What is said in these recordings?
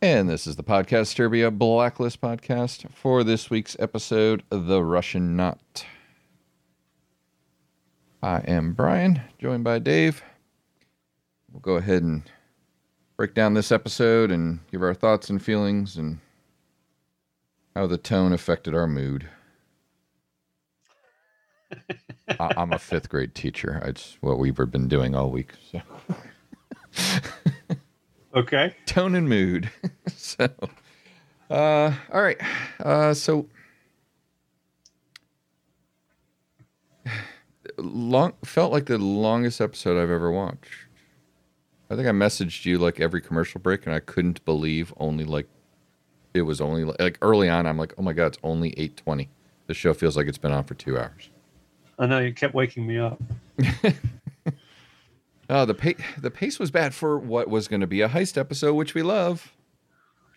And this is the Podcast Disturbia Blacklist podcast for this week's episode, The Russian Knot. I am Brian, joined by Dave. We'll go ahead and break down this episode and give our thoughts and feelings and how the tone affected our mood. I- I'm a fifth grade teacher. It's what we've been doing all week. So. Okay. tone and mood. so, uh, all right. Uh, so, long felt like the longest episode I've ever watched. I think I messaged you like every commercial break, and I couldn't believe only like it was only like early on. I'm like, oh my god, it's only eight twenty. The show feels like it's been on for two hours. I know you kept waking me up. Oh, the pace the pace was bad for what was going to be a heist episode, which we love.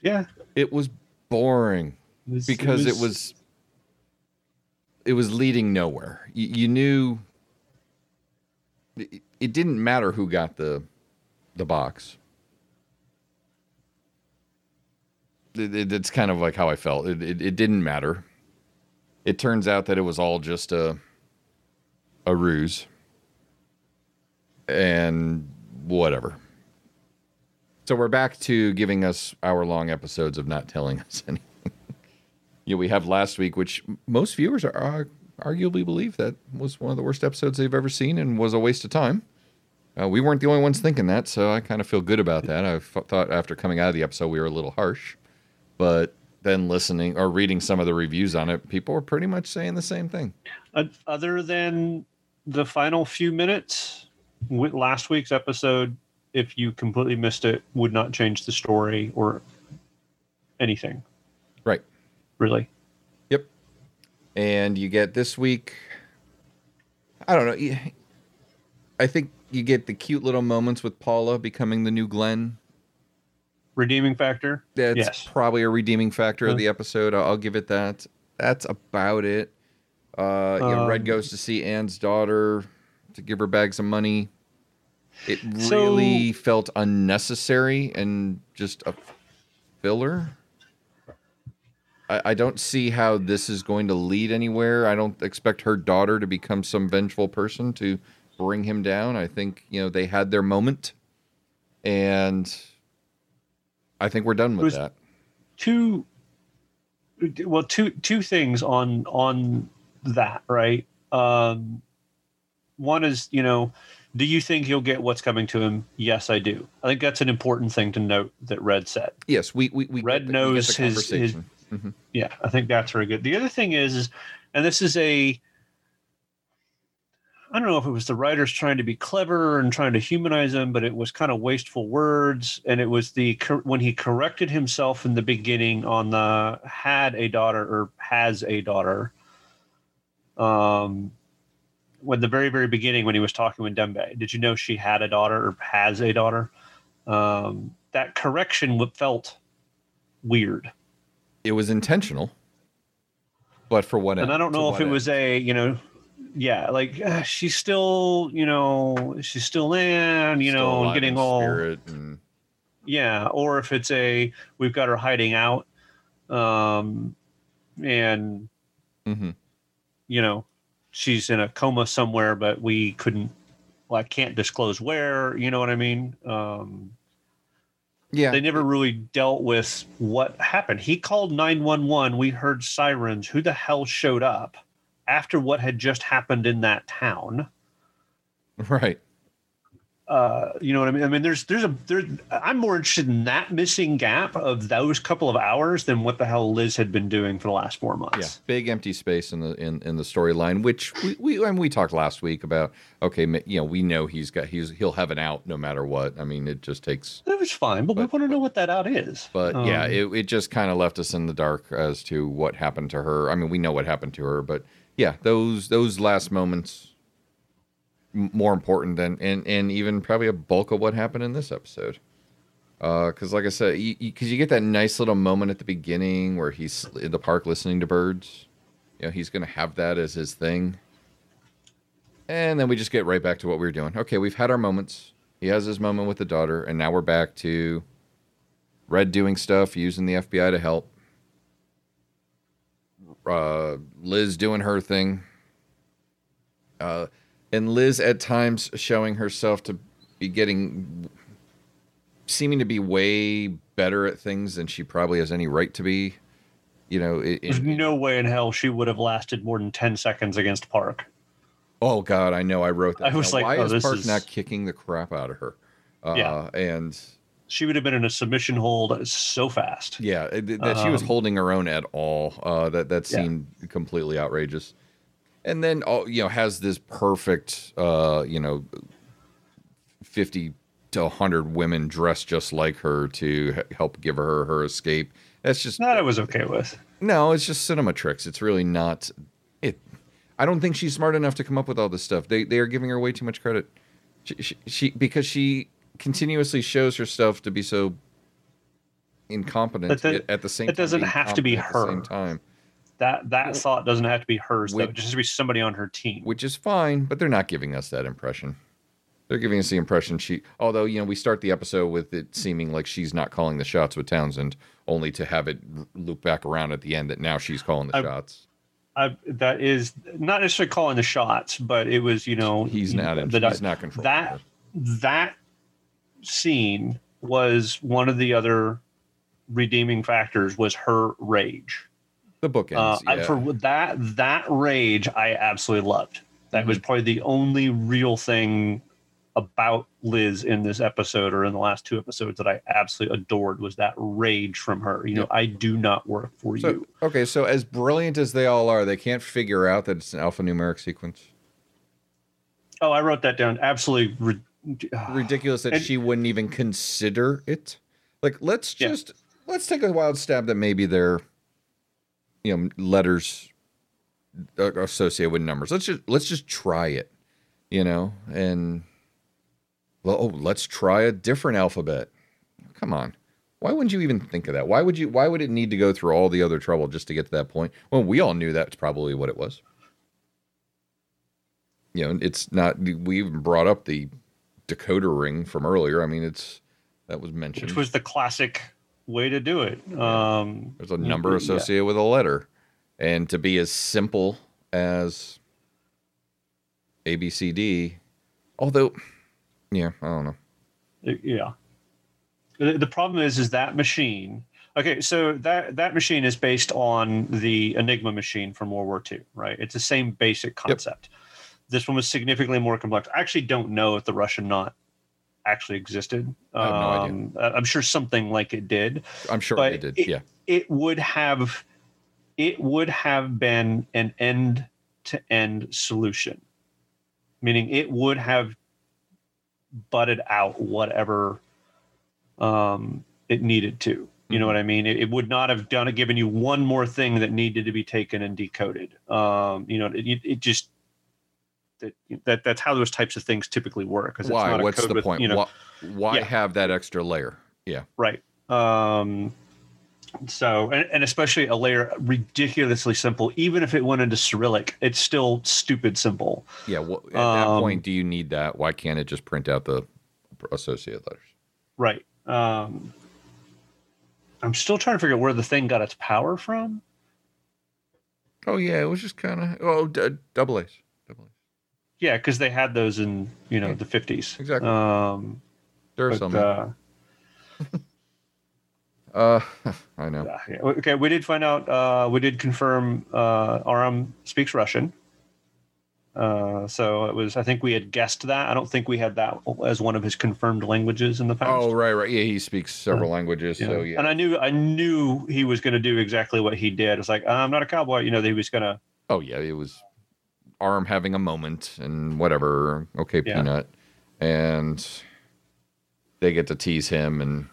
Yeah. It was boring. It was- because it was it was leading nowhere. You, you knew it, it didn't matter who got the the box. It, it- it's kind of like how I felt. It, it it didn't matter. It turns out that it was all just a a ruse and whatever. So we're back to giving us hour long episodes of not telling us anything. yeah, we have last week, which most viewers are, are arguably believe that was one of the worst episodes they've ever seen and was a waste of time. Uh, we weren't the only ones thinking that, so I kind of feel good about that. I f- thought after coming out of the episode we were a little harsh, but then listening or reading some of the reviews on it, people were pretty much saying the same thing. O- other than the final few minutes, last week's episode, if you completely missed it, would not change the story or anything. Right. Really. Yep. And you get this week. I don't know. I think you get the cute little moments with Paula becoming the new Glenn. Redeeming factor. That's Yes. probably a redeeming factor of the episode. I'll, give it that. That's about it. Uh, you know, Red Um, goes to see Anne's daughter to give her bags of money. It So- really felt unnecessary and just a filler. I, I don't see how this is going to lead anywhere. I don't expect her daughter to become some vengeful person to bring him down. I think you know they had their moment, and I think we're done with that. Two. Well, two two things on on that right. Um, one is you know, do you think he'll get what's coming to him? Yes, I do. I think that's an important thing to note that Red said. Yes, we we, we Red the, knows we his- his-. Mhm. Yeah, I think that's very good. The other thing is, is and this is a I don't know if it was the writers trying to be clever and trying to humanize him, but it was kind of wasteful words. And it was the when he corrected himself in the beginning on the had a daughter or has a daughter. Um, when the very very beginning when he was talking with Dembe, did you know she had a daughter or has a daughter? Um, that correction felt weird. It was intentional, but for what? and end? I don't To know if what it was a you know, yeah, like uh, she's still you know she's still in you Still know getting in all and yeah, or if it's a we've got her hiding out, um, and Mhm. you know she's in a coma somewhere, but we couldn't. Well, I can't disclose where. You know what I mean? Um, yeah, they never really dealt with what happened. He called 911. We heard sirens. Who the hell showed up after what had just happened in that town? right. Uh, you know what I mean? I mean, there's there's a there. I'm more interested in that missing gap of those couple of hours than what the hell Liz had been doing for the last four months. Yeah, big empty space in the in, in the storyline, which we we and we talked last week about. Okay, you know, we know he's got he's he'll have an out no matter what. I mean, it just takes. It was fine, but, we want to know what that out is. But yeah, Um, it it just kind of left us in the dark as to what happened to her. I mean, we know what happened to her, but yeah, those those last moments more important than and and even probably a bulk of what happened in this episode. Because, like I said, because you, you get that nice little moment at the beginning where he's in the park listening to birds. You know, he's going to have that as his thing. And then we just get right back to what we were doing. Okay, we've had our moments. He has his moment with the daughter, and now we're back to Red doing stuff, using the FBI to help. Uh, Liz doing her thing. Uh, and Liz at times showing herself to be getting, seeming to be way better at things than she probably has any right to be. You know, it, There's it- no way in hell she would have lasted more than 10 seconds against Park. Oh God, I know. I wrote that. I was down. like, why oh, is Park is- not kicking the crap out of her? Uh, Yeah. and She would have been in a submission hold so fast. yeah, that she was Um, holding her own at all. Uh, that that Yeah. seemed completely outrageous. And then, oh, you know, has this perfect, uh, you know, fifty to hundred women dressed just like her to help give her her escape. That's just That I was okay with. No, it's just cinema tricks. It's really not it. I don't think she's smart enough to come up with all this stuff. They they are giving her way too much credit. She, she, she because she continuously shows herself to be so incompetent that- at the same. it doesn't have to be competent at the same her. time, That that thought doesn't have to be hers. Though. It just has to be somebody on her team. which is fine. But they're not giving us that impression. They're giving us the impression she. Although you know, we start the episode with it seeming like she's not calling the shots with Townsend, only to have it loop back around at the end that now she's calling the I- shots. I, that is not necessarily calling the shots, but it was you know He's not. In, the- he's not controlling. that her. that scene was one of the other redeeming factors was her rage. The bookends. Uh, I, for that that rage, I absolutely loved. That Mm-hmm. was probably the only real thing about Liz in this episode or in the last two episodes that I absolutely adored was that rage from her. You know, I do not work for So, you. okay, so as brilliant as they all are, they can't figure out that it's an alphanumeric sequence. Oh, I wrote that down. Absolutely. Re- Ridiculous that And- she wouldn't even consider it. Like, let's Yeah. just let's take a wild stab that maybe they're, you know, letters uh, associated with numbers. Let's just let's just try it, you know, and well, oh, let's try a different alphabet. Come on. Why wouldn't you even think of that? Why would you why would it need to go through all the other trouble just to get to that point? Well, we all knew that's probably what it was. You know, it's not we even brought up the decoder ring from earlier. I mean, it's that was mentioned. which was the classic way to do it. Um, There's a number yeah. associated with a letter. And to be as simple as ABCD, although, yeah, I don't know. yeah. The, the problem is, is that machine. Okay, so that that machine is based on the Enigma machine from World War II, right? It's the same basic concept. This one was significantly more complex. I actually don't know if the Russian knot actually existed. I have no idea. Um, I- I'm sure something like it did. I'm sure But they did. it- yeah. it would have it would have been an end to end solution meaning it would have butted out whatever um, it needed to you know Mhm. what i mean it, it would not have done it given you one more thing that needed to be taken and decoded um, you know it, it just that, that that's how those types of things typically work Why? What's the with, point? you know why why Yeah. have that extra layer? Yeah. Right. Um, so, and, and especially a layer ridiculously simple, even if it went into Cyrillic, it's still stupid simple. Yeah. Well, at that Um, point, do you need that? Why can't it just print out the associated letters? Right. Um, I'm still trying to figure out where the thing got its power from. Oh, yeah. It was just kind of, oh, d- double A's. Yeah, because they had those in you know the 50s. Exactly. Um, There are but, some. uh, Uh, I know. yeah, yeah. Okay, we did find out. Uh, we did confirm. Uh, Aram speaks Russian. Uh, so it was. I think we had guessed that. I don't think we had that as one of his confirmed languages in the past. Oh, right, right. Yeah, he speaks several languages. Yeah. So, yeah. And I knew. I knew he was going to do exactly what he did. It's like I'm not a cowboy. You know, that he was going to. Oh yeah, it was Aram having a moment and whatever. Okay, Yeah. Peanut, and they get to tease him and.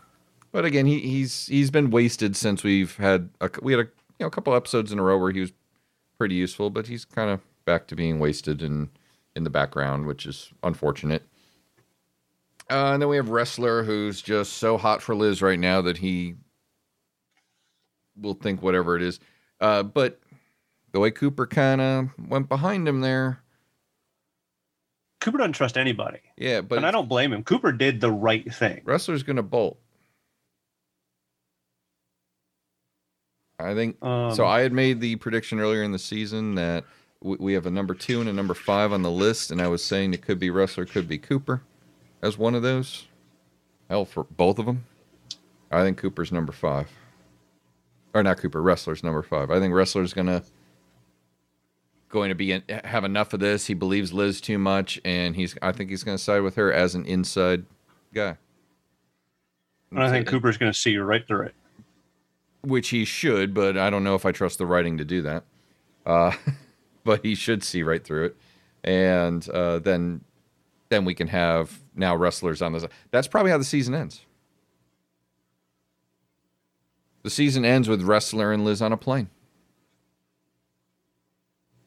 But again, he, he's he's been wasted since we've had a, we had a you know a couple episodes in a row where he was pretty useful, but he's kind of back to being wasted and in the background, which is unfortunate. Uh, and then we have Ressler who's just so hot for Liz right now that he will think whatever it is. Uh, but the way Cooper kind of went behind him there, Cooper doesn't trust anybody, yeah. But and I don't blame him. Cooper did the right thing. Ressler's gonna bolt. I think Um, so. I had made the prediction earlier in the season that we, we have a number two and a number five on the list, and I was saying it could be Ressler, could be Cooper, as one of those. Hell, for both of them, I think Cooper's number five, or not Cooper. Ressler's number five. I think Ressler's gonna going to be in, have enough of this. He believes Liz too much, and he's. I think he's going to side with her as an inside guy. and I think Cooper's going to see you right through it. which he should, but I don't know if I trust the writing to do that. Uh, but he should see right through it, and uh, then then we can have now Ressler's on this. That's probably how the season ends. The season ends with Ressler and Liz on a plane,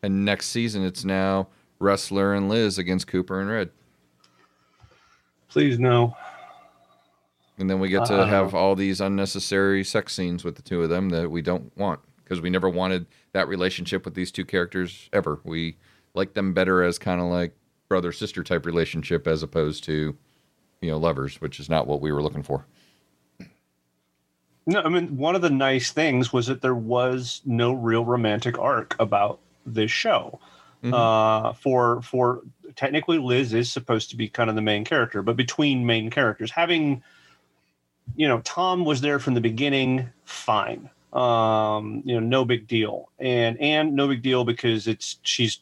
and next season it's now Ressler and Liz against Cooper and Red. Please no. And then we get to Uh-oh. have all these unnecessary sex scenes with the two of them that we don't want because we never wanted that relationship with these two characters ever. We like them better as kind of like brother sister type relationship as opposed to, you know, lovers, which is not what we were looking for. No, I mean one of the nice things was that there was no real romantic arc about this show. Mhm. Uh, for for technically, Liz is supposed to be kind of the main character, but between main characters, having you know Tom was there from the beginning, fine. Um, you know, no big deal, and and no big deal because it's she's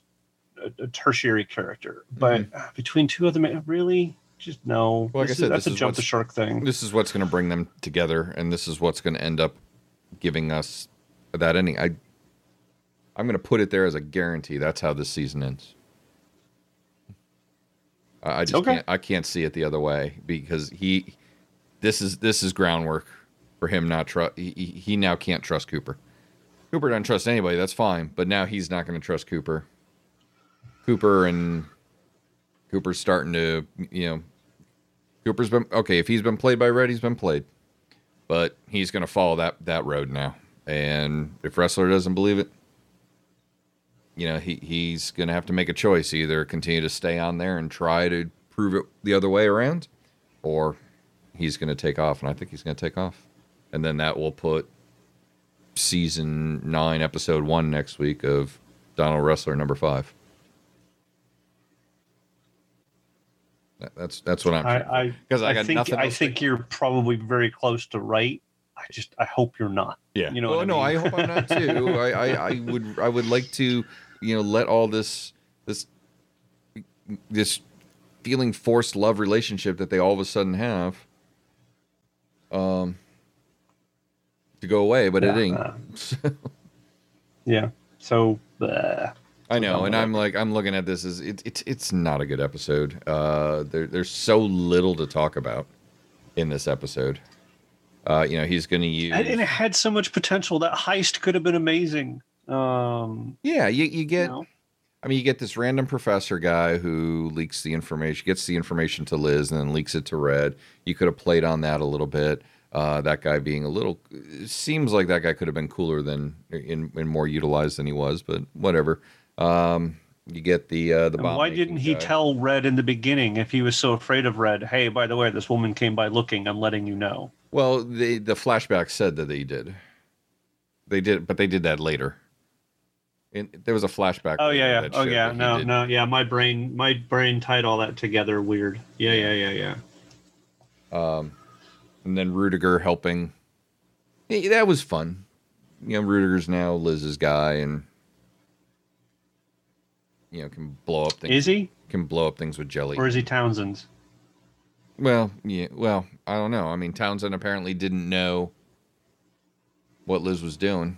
a, a tertiary character, but uh, between two of them, really just no. Well, like I This is- that's this a jump the shark thing. This is what's going to bring them together, and this is what's going to end up giving us that ending. I, I'm going to put it there as a guarantee. That's how this season ends. I I just Okay. can't. I can't see it the other way because he, this is this is groundwork for him not trust. He, he he now can't trust Cooper. Cooper doesn't trust anybody. That's fine, but now he's not going to trust Cooper. Cooper and Cooper's starting to you know Cooper's been okay. If he's been played by Red, he's been played, but he's going to follow that that road now. And if Ressler doesn't believe it, you know he he's going to have to make a choice: either continue to stay on there and try to prove it the other way around, or he's going to take off. And I think he's going to take off, and then that will put season nine, episode one next week of Donald Ressler number five. That's that's what I'm. I, I I I, got think nothing I think you're probably very close to right. I just I hope you're not. Yeah. You know what I no, mean? I hope I'm not too. I, I, I would I would like to, you know, let all this this this feeling forced love relationship that they all of a sudden have um to go away, but it ain't. uh, Yeah. So uh, I know, and I'm like I'm looking at this as it, it's it's not a good episode. Uh there there's so little to talk about in this episode. Uh, you know, he's gonna use and it had so much potential. That heist could have been amazing. Um, Yeah, you, you you get know? I mean, you get this random professor guy who leaks the information, gets the information to Liz, and then leaks it to Red. You could have played on that a little bit. Uh, that guy being a little seems like that guy could have been cooler than in, and more utilized than he was, but whatever. Um, you get the uh, the bomb. why didn't he guy. tell Red in the beginning if he was so afraid of Red? Hey, by the way, this woman came by looking. I'm letting you know. Well, the the flashback said that they did. They did, but they did that later. And there was a flashback. Oh yeah, yeah. Oh yeah. No, no. Yeah, my brain, my brain tied all that together. Weird. Yeah, yeah, yeah, yeah. Um, and then Rudiger helping. Yeah, that was fun. You know, Rudiger's now Liz's guy, and you know can blow up things. Is he, can blow up things with jelly. or is he Townsend's? well, yeah. Well, I don't know. I mean, Townsend apparently didn't know what Liz was doing.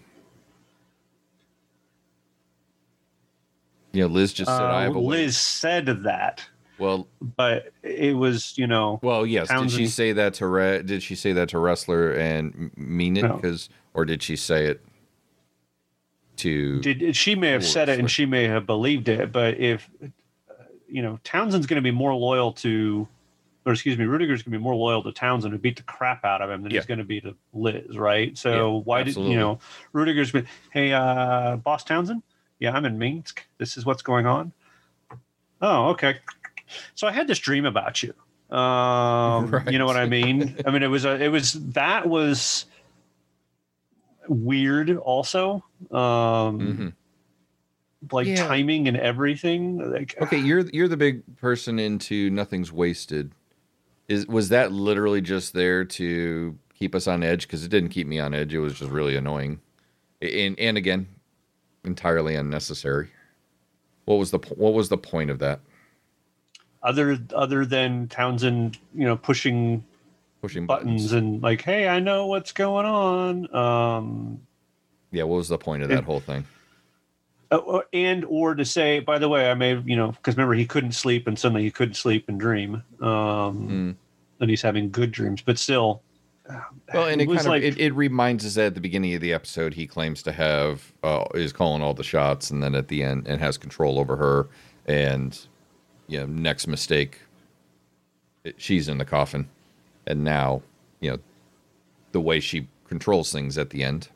You know, Liz just said, "I Uh, have a way." Liz said that, Well, but it was, you know, well, yes. Did she say that to Re- Did she say that to Ressler and mean it? No. Because, or did she say it to? did she may have said it and she may have believed it, but if uh, you know, Townsend's going to be more loyal to, or excuse me, Rudiger's going to be more loyal to Townsend who beat the crap out of him than Yeah. he's going to be to Liz, right? So Yeah, why absolutely. did you know Rudiger's been, hey, uh, boss Townsend, yeah, I'm in Minsk. This is what's going on. Oh, okay. So I had this dream about you. Um, You know what I mean? I mean, it was a, it was that was weird also. Um, Mhm. Like Yeah. timing and everything. Like, Okay, you're you're the big person into nothing's wasted. Is was that literally just there to keep us on edge? Because it didn't keep me on edge. It was just really annoying, and and again, entirely unnecessary. What was the what was the point of that? other other than Townsend, you know, pushing Pushing buttons buttons. and like, hey, I know what's going on. Um, Yeah, what was the point of that whole thing? uh, uh, and or to say, by the way, I may, you know, because remember he couldn't sleep and suddenly he couldn't sleep and dream. Um, Mm. And he's having good dreams, but still. Well, and it, was kind of it, it reminds us that at the beginning of the episode he claims to have uh, is calling all the shots, and then at the end and has control over her, and you know next mistake, it, she's in the coffin, and now you know the way she controls things at the end.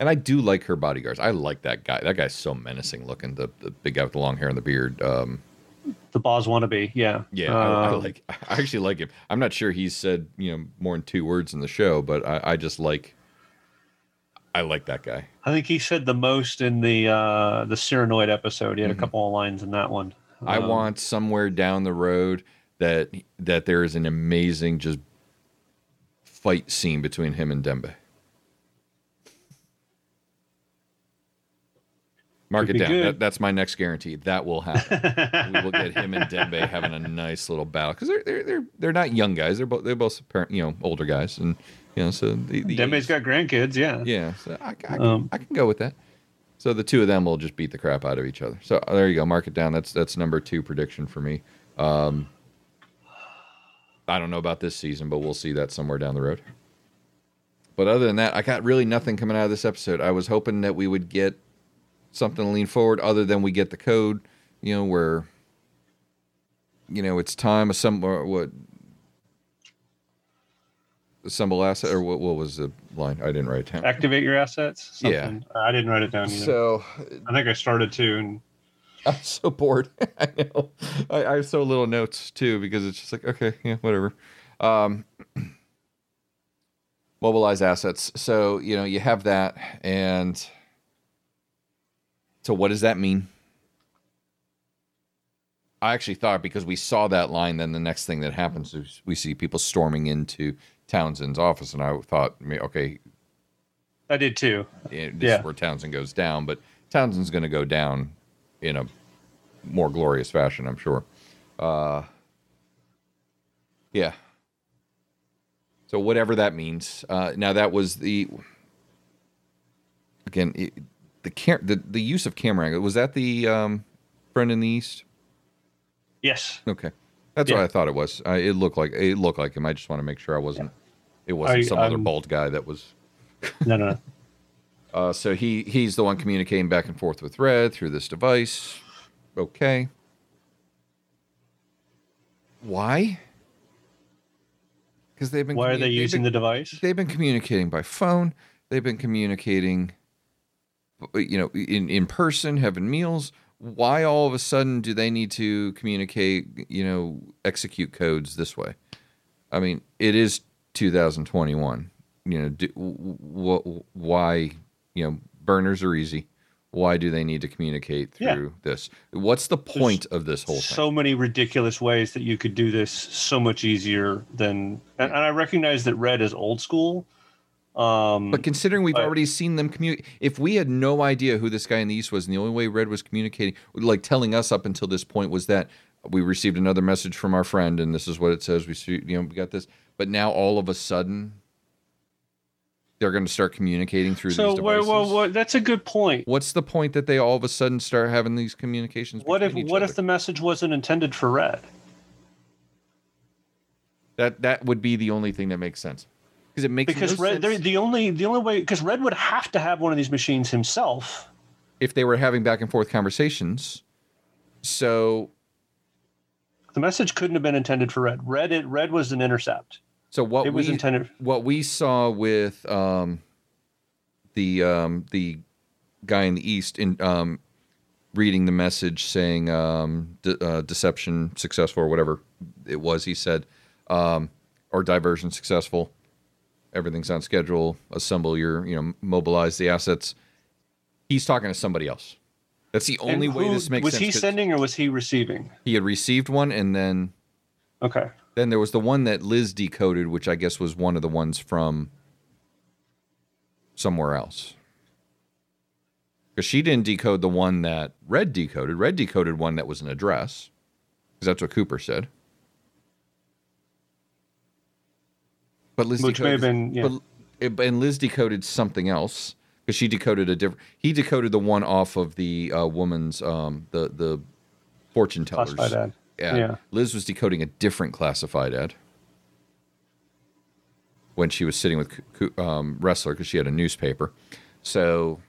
And I do like her bodyguards. I like that guy. That guy's so menacing looking. The the big guy with the long hair and the beard. Um, the boss wannabe, yeah, yeah, I, I Um, like. I actually like him. I'm not sure he's said you know more than two words in the show, but I, I just like. I like that guy. I think he said the most in the uh the Cyranoid episode. He had Mhm. a couple of lines in that one. I Um, want somewhere down the road that that there is an amazing just fight scene between him and Dembe. Mark Could it down. That, that's my next guarantee. That will happen. we will get him and Dembe having a nice little battle because they're they're they're they're not young guys. They're both they're both you know older guys, and you know so the, the Dembe's got grandkids, yeah. yeah. So I, I, can, Um, I can go with that. So the two of them will just beat the crap out of each other. So uh, there you go. Mark it down. That's that's number two prediction for me. Um, I don't know about this season, but we'll see that somewhere down the road. But other than that, I got really nothing coming out of this episode. I was hoping that we would get something to lean forward, other than we get the code, you know, where you know it's time or what assemble asset or what, what was the line? I didn't write it down. Activate your assets. Yeah. Something. I didn't write it down. Either. So I think I started to, and I'm so bored. I know. I, I have so little notes too because it's just like okay, yeah, whatever. Um, mobilize assets. So you know you have that, and so what does that mean? I actually thought because we saw that line, then the next thing that happens is we see people storming into Townsend's office, and I thought, okay, I did too. this Yeah. is where Townsend goes down, but Townsend's going to go down in a more glorious fashion, I'm sure. Uh, yeah. So whatever that means. Uh, now that was the again it, the cam- the the use of camera angle was that the um, friend in the east. Yes. Okay, that's Yeah. what I thought it was. I, it looked like it looked like him. I just want to make sure I wasn't. It wasn't I- some other bald guy that was. No, no, no. Uh, so he he's the one communicating back and forth with Red through this device. Okay. Why? Because they've been. Why are commu- they they've using been, the device? They've been communicating by phone. They've been communicating, you know, in in person, having meals. Why all of a sudden do they need to communicate? You know, execute codes this way. I mean, it is 2021. You know, do, what? Why? You know, burners are easy. Why do they need to communicate Yeah. through this? What's the point of this whole thing? so many ridiculous ways that you could do this so much easier than and, and i recognize that red is old school um But considering we've But- already seen them communicate, if we had no idea who this guy in the East was, and the only way Red was communicating, like telling us up until this point, was that we received another message from our friend, and this is what it says. We see, you know, we got this. But now all of a sudden, they're going to start communicating through so these well, devices. well, well, that's a good point What's the point that they all of a sudden start having these communications? what if what other? if the message wasn't intended for red that that would be the only thing that makes sense because it makes because no red sense. the only the only way because red would have to have one of these machines himself. If they were having back and forth conversations. So the message couldn't have been intended for red. Red it red was an intercept. So what it was we intended what we saw with um, the um, the guy in the east in um, reading the message saying um, de- uh, deception successful or whatever it was he said um, or diversion successful everything's on schedule. Assemble your, you know, mobilize the assets. He's talking to somebody else. That's the only And way this makes sense. was he sending or was he receiving? He had received one, and then Okay. then there was the one that Liz decoded, which I guess was one of the ones from somewhere else. Because she didn't decode the one that Red decoded. Red decoded one that was an address, because that's what Cooper said. But Liz Which may have decoded, been, yeah. but, and Liz decoded something else because she decoded a different. He decoded the one off of the uh, woman's um, the the fortune tellers. Classified ad. Yeah. Yeah. Liz was decoding a different classified ad when she was sitting with um, Ressler because she had a newspaper. So,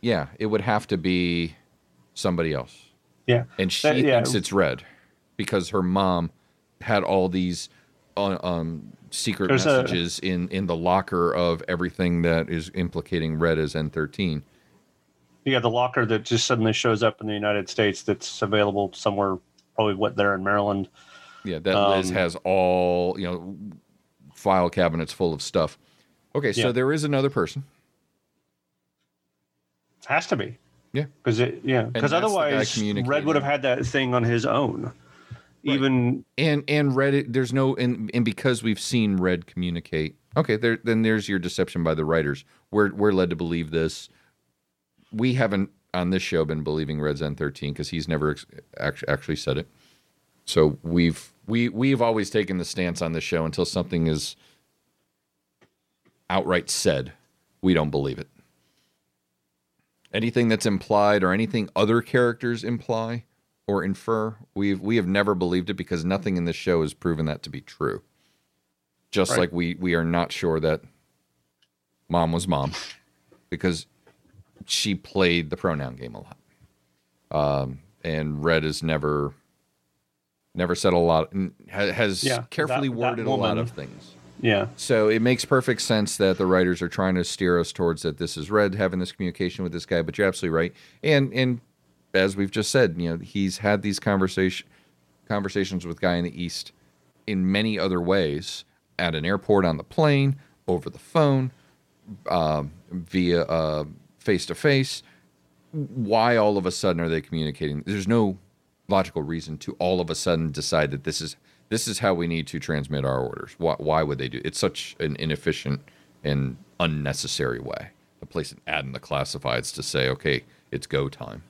yeah, it would have to be somebody else. Yeah. And she That- yeah. thinks it's red because her mom had all these um, secret There's a- messages in, in the locker of everything that is implicating red as N13. Yeah, the locker that just suddenly shows up in the United States that's available somewhere, probably what there in Maryland. Yeah, that Liz Um, has all you know file cabinets full of stuff. Okay, so Yeah. there is another person. Has to be. Yeah. Because it, yeah, because that's the guy otherwise. Red would have had that thing on his own. Even And and Reddit, there's no and and because we've seen Red communicate. Okay, there then there's your deception by the writers. We're we're led to believe this. We haven't on this show been believing Red's N13 because he's never ex- actually actually said it. So we've we we've always taken the stance on this show until something is outright said, we don't believe it. Anything that's implied or anything other characters imply or infer, we've we have never believed it because nothing in this show has proven that to be true. Just Right. like we we are not sure that mom was mom because she played the pronoun game a lot. Um, and Red has never never said a lot ha- has Yeah, carefully that- that worded a lot of things. yeah, So it makes perfect sense that the writers are trying to steer us towards that this is Red having this communication with this guy, but you're absolutely right. And and as we've just said, you know, he's had these conversation conversations with guy in the East in many other ways at an airport on the plane, over the phone, um, via face to face. Why all of a sudden are they communicating? There's no logical reason to all of a sudden decide that this is this is how we need to transmit our orders. Why, why would they do? It's such an inefficient and unnecessary way to place an ad in the classifieds to say, okay, it's go time.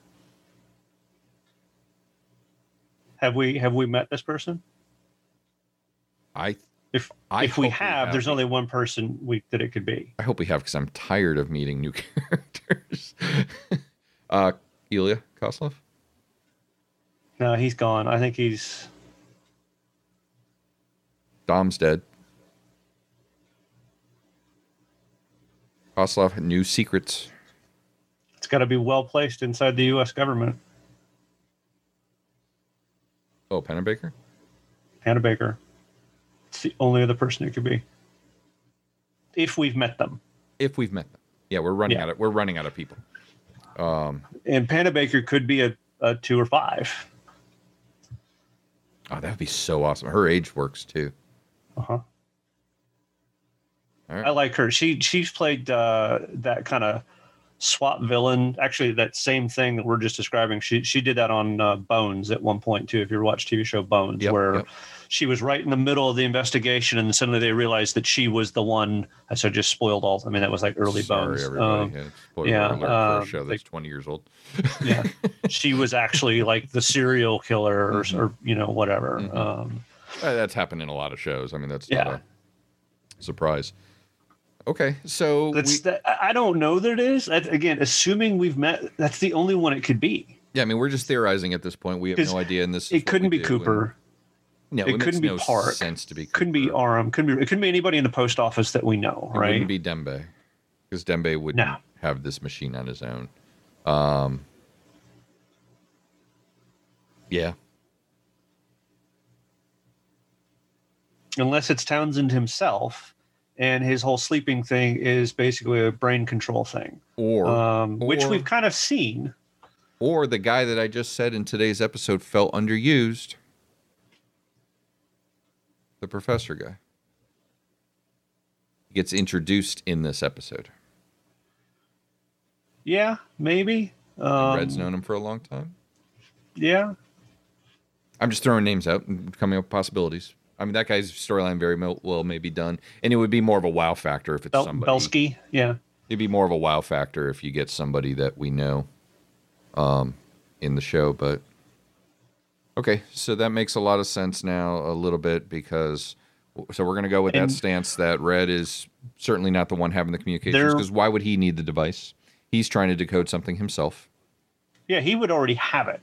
Have we have we met this person? I If I if we hope we have, have. there's only one person we that it could be. I hope we have because I'm tired of meeting new characters. uh, Ilya Koslov. No, he's gone. I think he's Dom's dead. Koslov had new secrets. it's got to be well placed inside the U.S. government. Oh, Panabaker? Hannah Baker. It's the only other person it could be. If we've met them. If we've met them. Yeah, we're running Yeah. out of we're running out of people. Um And Panabaker could be a, a two or five. Oh, that would be so awesome. Her age works too. Uh-huh. All right. I like her. She she's played uh, that kind of swap villain. Actually, that same thing that we're just describing. She she did that on uh, Bones at one point too. If you watched TV show Bones, Yep, where yep. she was right in the middle of the investigation, and suddenly they realized that she was the one. I so just spoiled all. I mean, that was like early Sorry, Bones. everybody. Um, yeah, yeah, uh, show that's like- 20 years old. yeah, she was actually like the serial killer, or, Mhm. or you know whatever. Mhm. Um, Uh, that's happened in a lot of shows. I mean, that's Yeah. not a surprise. Okay, so that's we, that, I don't know that it is. That, again, assuming we've met, that's the only one it could be. yeah, I mean, we're just theorizing at this point. We have no idea, and this It couldn't be do, and- Cooper. No, It it, couldn't be no Park. sense to be. couldn't be Cooper. Aram, couldn't be it couldn't be anybody in the post office that we know, It right? wouldn't be Dembe because Dembe would No. have this machine on his own. Um, yeah, Unless it's Townsend himself, and his whole sleeping thing is basically a brain control thing, or um, which we've kind of seen. or the guy that I just said in today's episode felt underused. The professor guy. gets introduced in this episode. Yeah, maybe. Um, Red's known him for a long time. Yeah, I'm just throwing names out and coming up with possibilities. I mean, that guy's storyline very well may be done, and it would be more of a wow factor if it's Bel- somebody. Belsky. Yeah, It'd be more of a wow factor if you get somebody that we know, um, in the show. But okay, so that makes a lot of sense now, a little bit because. So we're gonna go with And- that stance that Red is certainly not the one having the communications because why would he need the device? He's trying to decode something himself. yeah. He would already have it.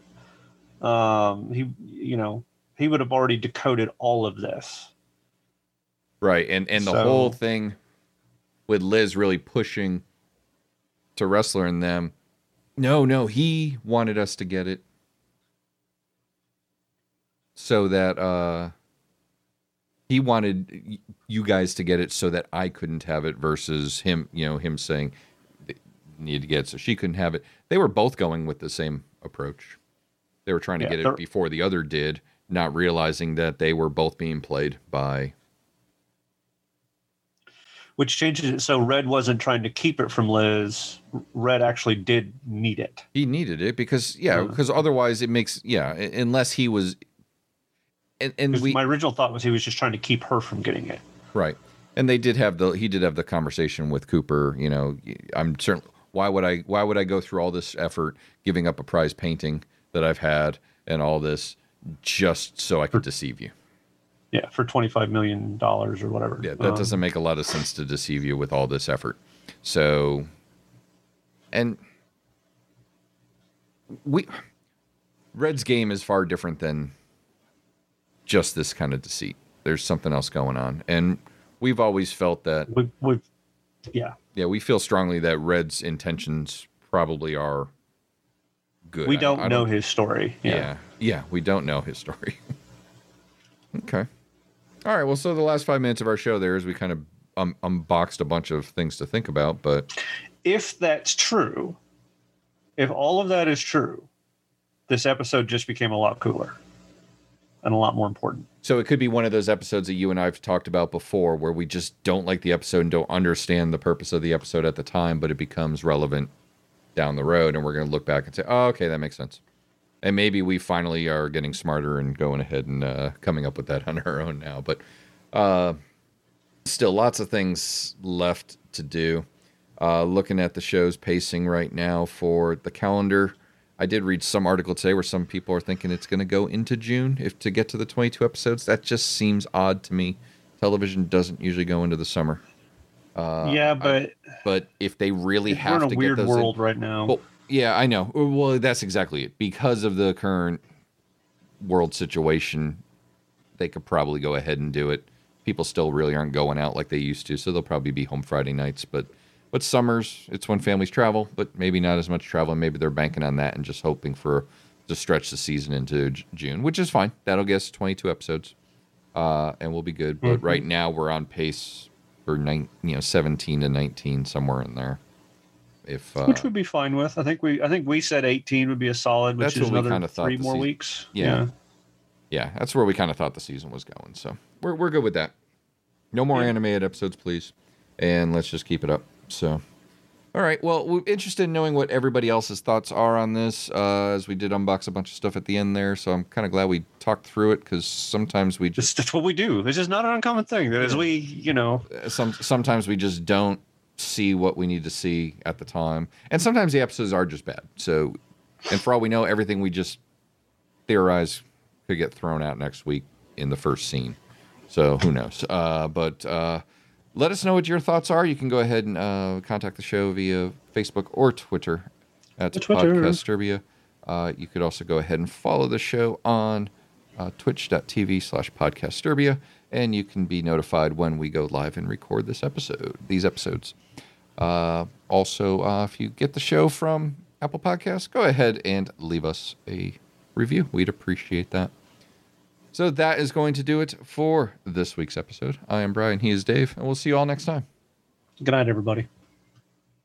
Um, he, you know, he would have already decoded all of this. Right. And and the So- whole thing with Liz really pushing to Ressler and them. No, no, he wanted us to get it so that uh he wanted you guys to get it so that I couldn't have it versus him, you know, him saying they need to get it so she couldn't have it. They were both going with the same approach. They were trying to Yeah, get it before the other did, not realizing that they were both being played by which changes it. So red wasn't trying to keep it from liz. Red actually did need it. He needed it because yeah, because otherwise it makes yeah, unless he was and, and we my original thought was he was just trying to keep her from getting it. Right. And they did have the he did have the conversation with Cooper, you know, I'm certain why would I why would I go through all this effort giving up a prize painting that I've had and all this just so I could deceive you. yeah for 25 million dollars or whatever Yeah, that Um, doesn't make a lot of sense to deceive you with all this effort. So, and we, Red's game is far different than just this kind of deceit. There's something else going on, and we've always felt that. we, we've yeah Yeah, we feel strongly that Red's intentions probably are good. we I- don't know his story yeah. yeah. yeah, we don't know his story. okay. All right. Well, so the last five minutes of our show there is we kind of um, unboxed a bunch of things to think about, but if that's true if all of that is true this episode just became a lot cooler and a lot more important so it could be one of those episodes that you and I've talked about before where we just don't like the episode and don't understand the purpose of the episode at the time, but it becomes relevant down the road, and we're going to look back and say, "Oh, okay, that makes sense." And maybe we finally are getting smarter and going ahead and uh, coming up with that on our own now. But uh, still, lots of things left to do. Uh, looking at the show's pacing right now for the calendar, I did read some article today where some people are thinking it's going to go into June if to get to the 22 episodes. That just seems odd to me. Television doesn't usually go into the summer, yeah but but if they really we're have in a to weird get those in- world right now well, yeah, I know. Well, that's exactly it. Because of the current world situation, they could probably go ahead and do it. People still really aren't going out like they used to, so they'll probably be home Friday nights. But but summers, it's when families travel, but maybe not as much travel. and Maybe they're banking on that and just hoping for to stretch the season into J- June, which is fine. That'll get us 22 episodes, uh, and we'll be good. But Mm-hmm. right now, we're on pace for nine, you know, 17 to 19, somewhere in there. If uh, which would be fine with. I think we I think we said 18 would be a solid, which is another kinda three more season- weeks. Yeah. Yeah, that's where we kind of thought the season was going. So we're we're good with that. No more Yeah. animated episodes, please, and let's just keep it up. So, all right. Well, we're interested in knowing what everybody else's thoughts are on this, uh, as we did unbox a bunch of stuff at the end there. So I'm kind of glad we talked through it because sometimes we just that's what we do. This is not an uncommon thing. That as we, you know, some sometimes we just don't see what we need to see at the time, and sometimes the episodes are just bad. So, and for all we know, everything we just theorize could get thrown out next week in the first scene. So who knows? Uh, but uh, let us know what your thoughts are. You can go ahead and uh, contact the show via Facebook or Twitter at Twitter. Podcast Disturbia. Uh, you could also go ahead and follow the show on uh, twitch.tv slash podcastdisturbia, and you can be notified when we go live and record this episode, these episodes. Uh, also, uh, if you get the show from Apple Podcasts, go ahead and leave us a review. We'd appreciate that. So that is going to do it for this week's episode. I am Brian. He is Dave, and we'll see you all next time. good night, everybody.